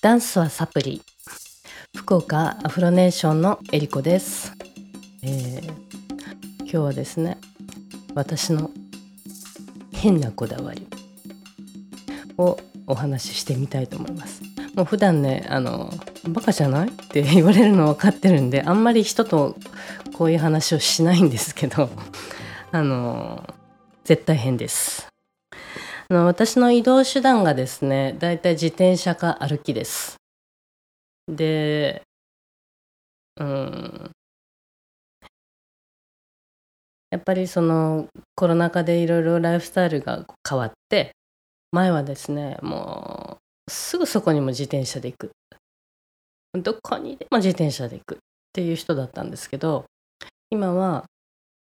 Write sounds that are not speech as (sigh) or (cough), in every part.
ダンスはサプリ。福岡アフロネーションのえりこです、えー今日はですね私の変なこだわり。をお話ししてみたいと思います。もう普段ねあのバカじゃないって言われるの分かってるんであんまり人とこういう話をしないんですけどあの絶対変です。あの私の移動手段がですねだいたい自転車か歩きです。でうん。やっぱりそのコロナ禍でいろいろライフスタイルが変わって前はですねもうすぐそこにも自転車で行く。どこにでも自転車で行くっていう人だったんですけど今は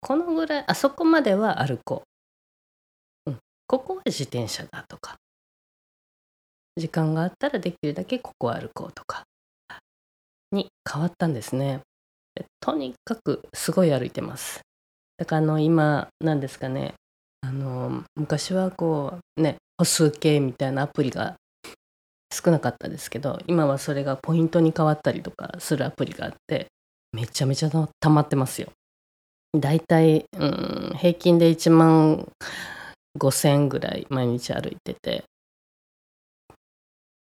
このぐらいあそこまでは歩こう、ここは自転車だとか。時間があったらできるだけここを歩こうとか。に変わったんですね。とにかくすごい歩いてます。だからあの今なんですかね。あの昔はこうね歩数計みたいなアプリが少なかったですけど今はそれがポイントに変わったりとかするアプリがあってめちゃめちゃ溜まってますよ。だいたい、うん、平均で1万5,000ぐらい毎日歩いてて。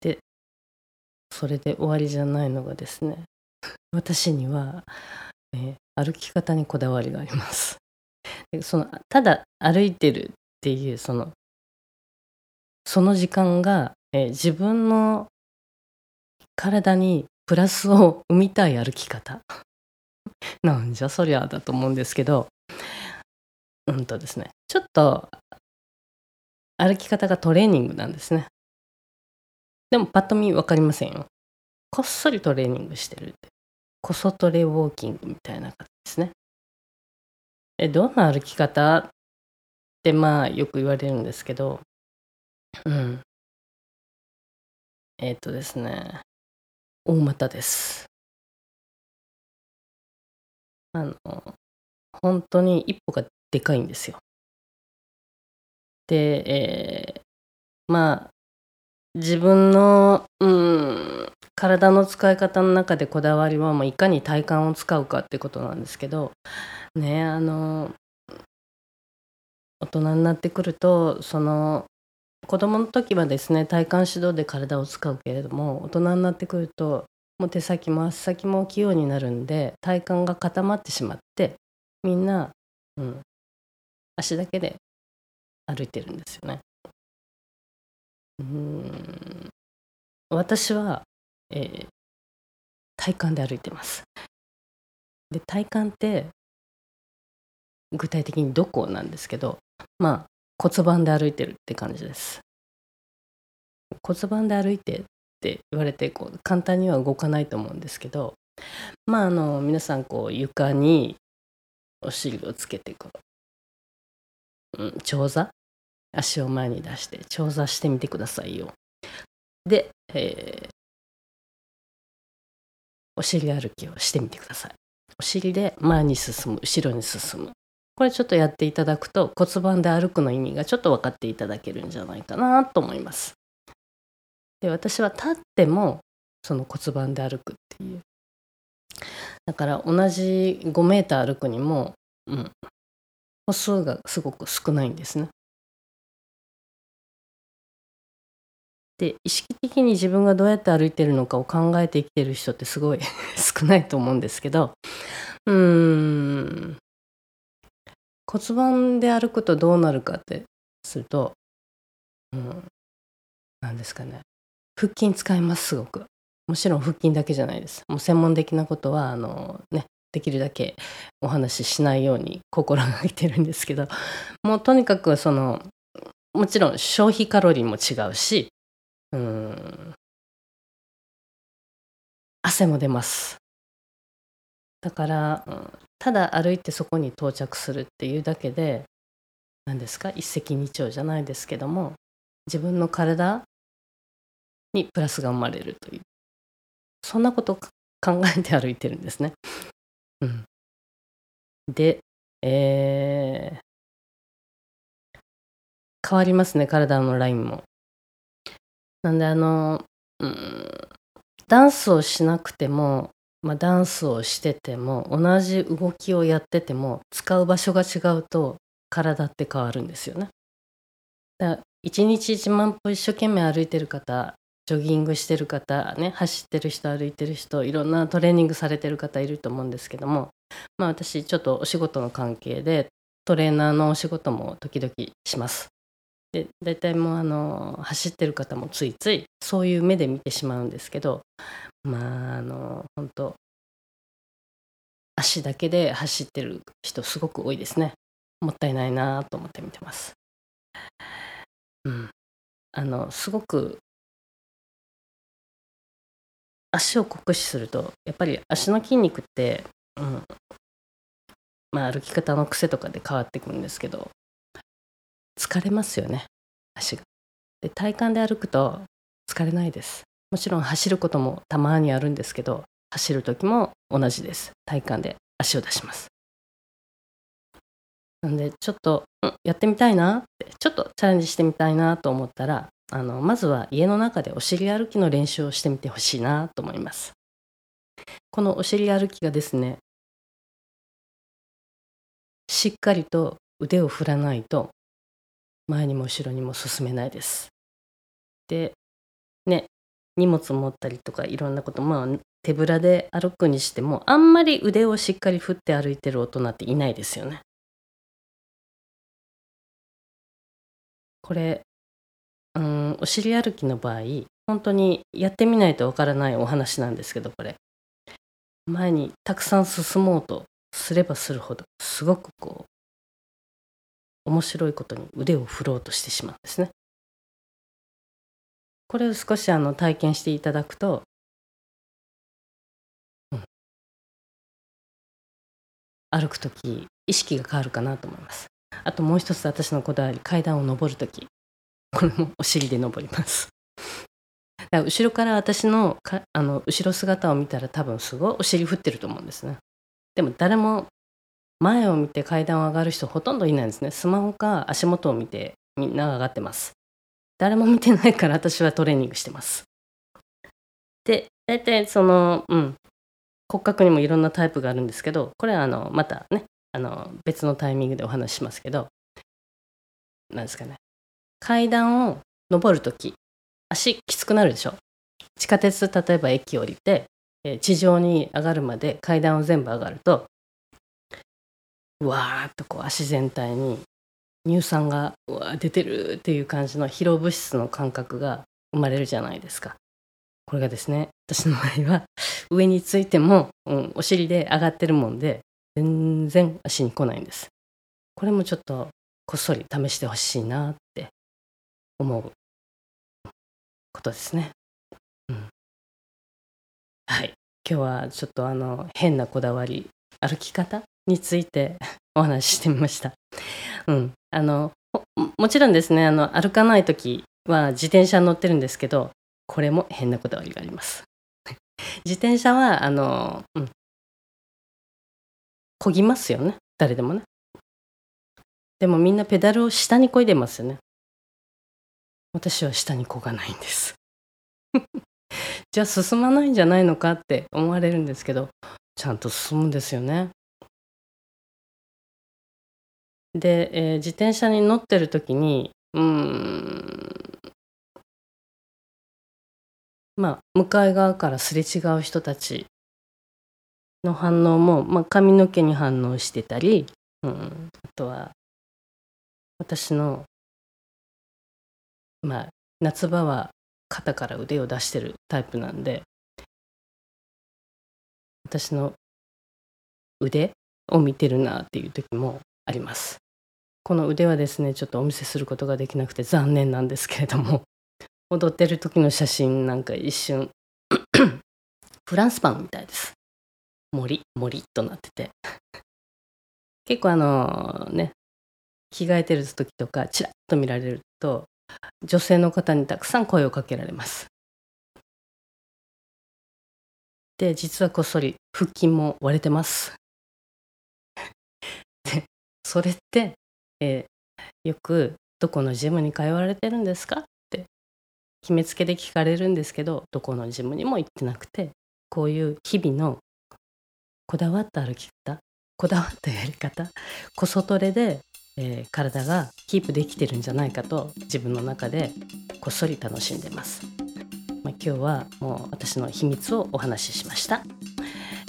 でそれで終わりじゃないのがですね。(laughs) 私には、えー歩き方にこだわりがあります。そのただ歩いてるっていうそのその時間が、えー自分の体にプラスを生みたい歩き方。(laughs) なんじゃそりゃだと思うんですけど。うんとですね。ちょっと歩き方がトレーニングなんですね。でもパッと見分かりませんよ。こっそりトレーニングしてるって。こそトレウォーキングみたいな感じですね。えどんな歩き方ってまあよく言われるんですけど。うん。えっ、とですね。大股です。あの本当に一歩がでかいんですよ。で、えーまあ自分の、うん、体の使い方の中でこだわりはもういかに体幹を使うかってことなんですけどねあの大人になってくるとその子供の時はですね体幹指導で体を使うけれども大人になってくるともう手先も足先も器用になるんで体幹が固まってしまってみんな、うん、足だけで歩いてるんですよね。うーん私は、えー体幹で歩いてます。で体幹って具体的にどこなんですけどまあ骨盤で歩いてるって感じです。骨盤で歩いてって言われてこう簡単には動かないと思うんですけどまああの皆さんこう床にお尻をつけてこう、うん、長座？足を前に出して長座してみてくださいよ。で、えーお尻歩きをしてみてください。お尻で前に進む後ろに進むこれちょっとやっていただくと骨盤で歩くの意味がちょっと分かっていただけるんじゃないかなと思います。で私は立ってもその骨盤で歩くっていうだから同じ5メーター歩くにも、うん、歩数がすごく少ないんですね。で意識的に自分がどうやって歩いてるのかを考えて生きてる人ってすごい (laughs) 少ないと思うんですけどうーん。骨盤で歩くとどうなるかってすると、うん、なですかね。腹筋使いますすごく。もちろん腹筋だけじゃないです。もう専門的なことはあのねできるだけお話ししないように心がけてるんですけど (laughs) もうとにかくそのもちろん消費カロリーも違うしうん汗も出ますだから、うんただ歩いてそこに到着するっていうだけで何ですか？一石二鳥じゃないですけども自分の体にプラスが生まれるというそんなことを考えて歩いてるんですね。うん、で、えー変わりますね体のラインも。なんであのうんダンスをしなくても、まあ、ダンスをしてても同じ動きをやってても使う場所が違うと体って変わるんですよね。だから1日1万歩一生懸命歩いてる方ジョギングしてる方ね走ってる人歩いてる人いろんなトレーニングされてる方いると思うんですけどもまあ私ちょっとお仕事の関係でトレーナーのお仕事も時々します。で大体もうあの走ってる方もついついそういう目で見てしまうんですけどまああの本当足だけで走ってる人すごく多いですね。もったいないなと思って見てます。うん。あのすごく足を酷使するとやっぱり足の筋肉って、うんまあ、歩き方の癖とかで変わってくるんですけど疲れますよね足が。で体幹で歩くと疲れないです。もちろん走ることもたまにあるんですけど走る時も同じです。体幹で足を出します。なんでちょっと、うん、やってみたいなってちょっとチャレンジしてみたいなと思ったらあのまずは家の中でお尻歩きの練習をしてみてほしいなと思いますこのお尻歩きがですねしっかりと腕を振らないと前にも後ろにも進めないです。でね荷物持ったりとかいろんなことまあ手ぶらで歩くにしてもあんまり腕をしっかり振って歩いてる大人っていないですよね。これうんお尻歩きの場合本当にやってみないとわからないお話なんですけどこれ前にたくさん進もうとすればするほどすごくこう面白いことに腕を振ろうとしてしまうんですね。これを少しあの体験していただくと、うん、歩く時意識が変わるかなと思います。あともう一つ私のこだわり階段を上る時これもお尻で登ります。だ後ろから私のかあの後ろ姿を見たら多分すごいお尻振ってると思うんですね。でも誰も前を見て階段を上がる人ほとんどいないんですね。スマホか足元を見てみんなが上がってます。誰も見てないから私はトレーニングしてます。で、大体その、うん、骨格にもいろんなタイプがあるんですけど、これはあのまたね、あの別のタイミングでお話ししますけど、なんですかね、階段を上るとき、足きつくなるでしょ？地下鉄、例えば駅降りて、え地上に上がるまで階段を全部上がるとうわーっとこう足全体に乳酸がうわ出てるっていう感じの疲労物質の感覚が生まれるじゃないですか。これがですね私の場合は上についても、うん、お尻で上がってるもんで全然足に来ないんです。これもちょっとこっそり試してほしいなっ思うことですね。うん、はい今日はちょっとあの変なこだわり歩き方について (laughs) お話ししてみました。うん、あのもちろんですねあの歩かない時は自転車に乗ってるんですけどこれも変なこだわりがあります。自転車はあの、うん、漕ぎますよね誰でもね。でもみんなペダルを下に漕いでますよね。私は下に漕がないんです。(laughs) じゃあ進まないんじゃないのかって思われるんですけどちゃんと進むんですよね。で、えー、自転車に乗ってる時にうんまあ向かい側からすれ違う人たちの反応も、まあ、髪の毛に反応してたり、うん、あとは私のまあ夏場は肩から腕を出してるタイプなんで私の腕を見てるなっていう時もあります。この腕はですねちょっとお見せすることができなくて残念なんですけれども (laughs) 踊ってる時の写真なんか一瞬 (coughs) フランスパンみたいです。森森となってて (laughs) 結構あのね着替えてる時とかちらっと見られると女性の方にたくさん声をかけられます。で実はこっそり腹筋も割れてます。(laughs) でそれってえー、よく「どこのジムに通われてるんですか?」って決めつけで聞かれるんですけどどこのジムにも行ってなくてこういう日々のこだわった歩き方こだわったやり方小外れで、えー、体がキープできてるんじゃないかと自分の中でこっそり楽しんでます。まあ、今日はもう私の秘密をお話ししました。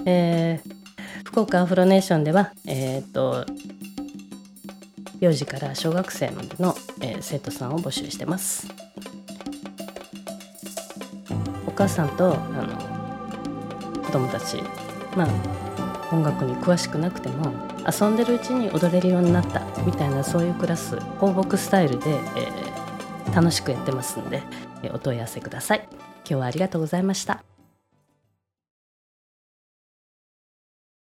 えー、福岡アフロネーションでは、えー、っと幼児から小学生までの、えー、生徒さんを募集してます。お母さんとあの子供たち、まあ、音楽に詳しくなくても遊んでるうちに踊れるようになったみたいなそういうクラス放牧スタイルで、えー、楽しくやってますんで、えー、お問い合わせください。今日はありがとうございました。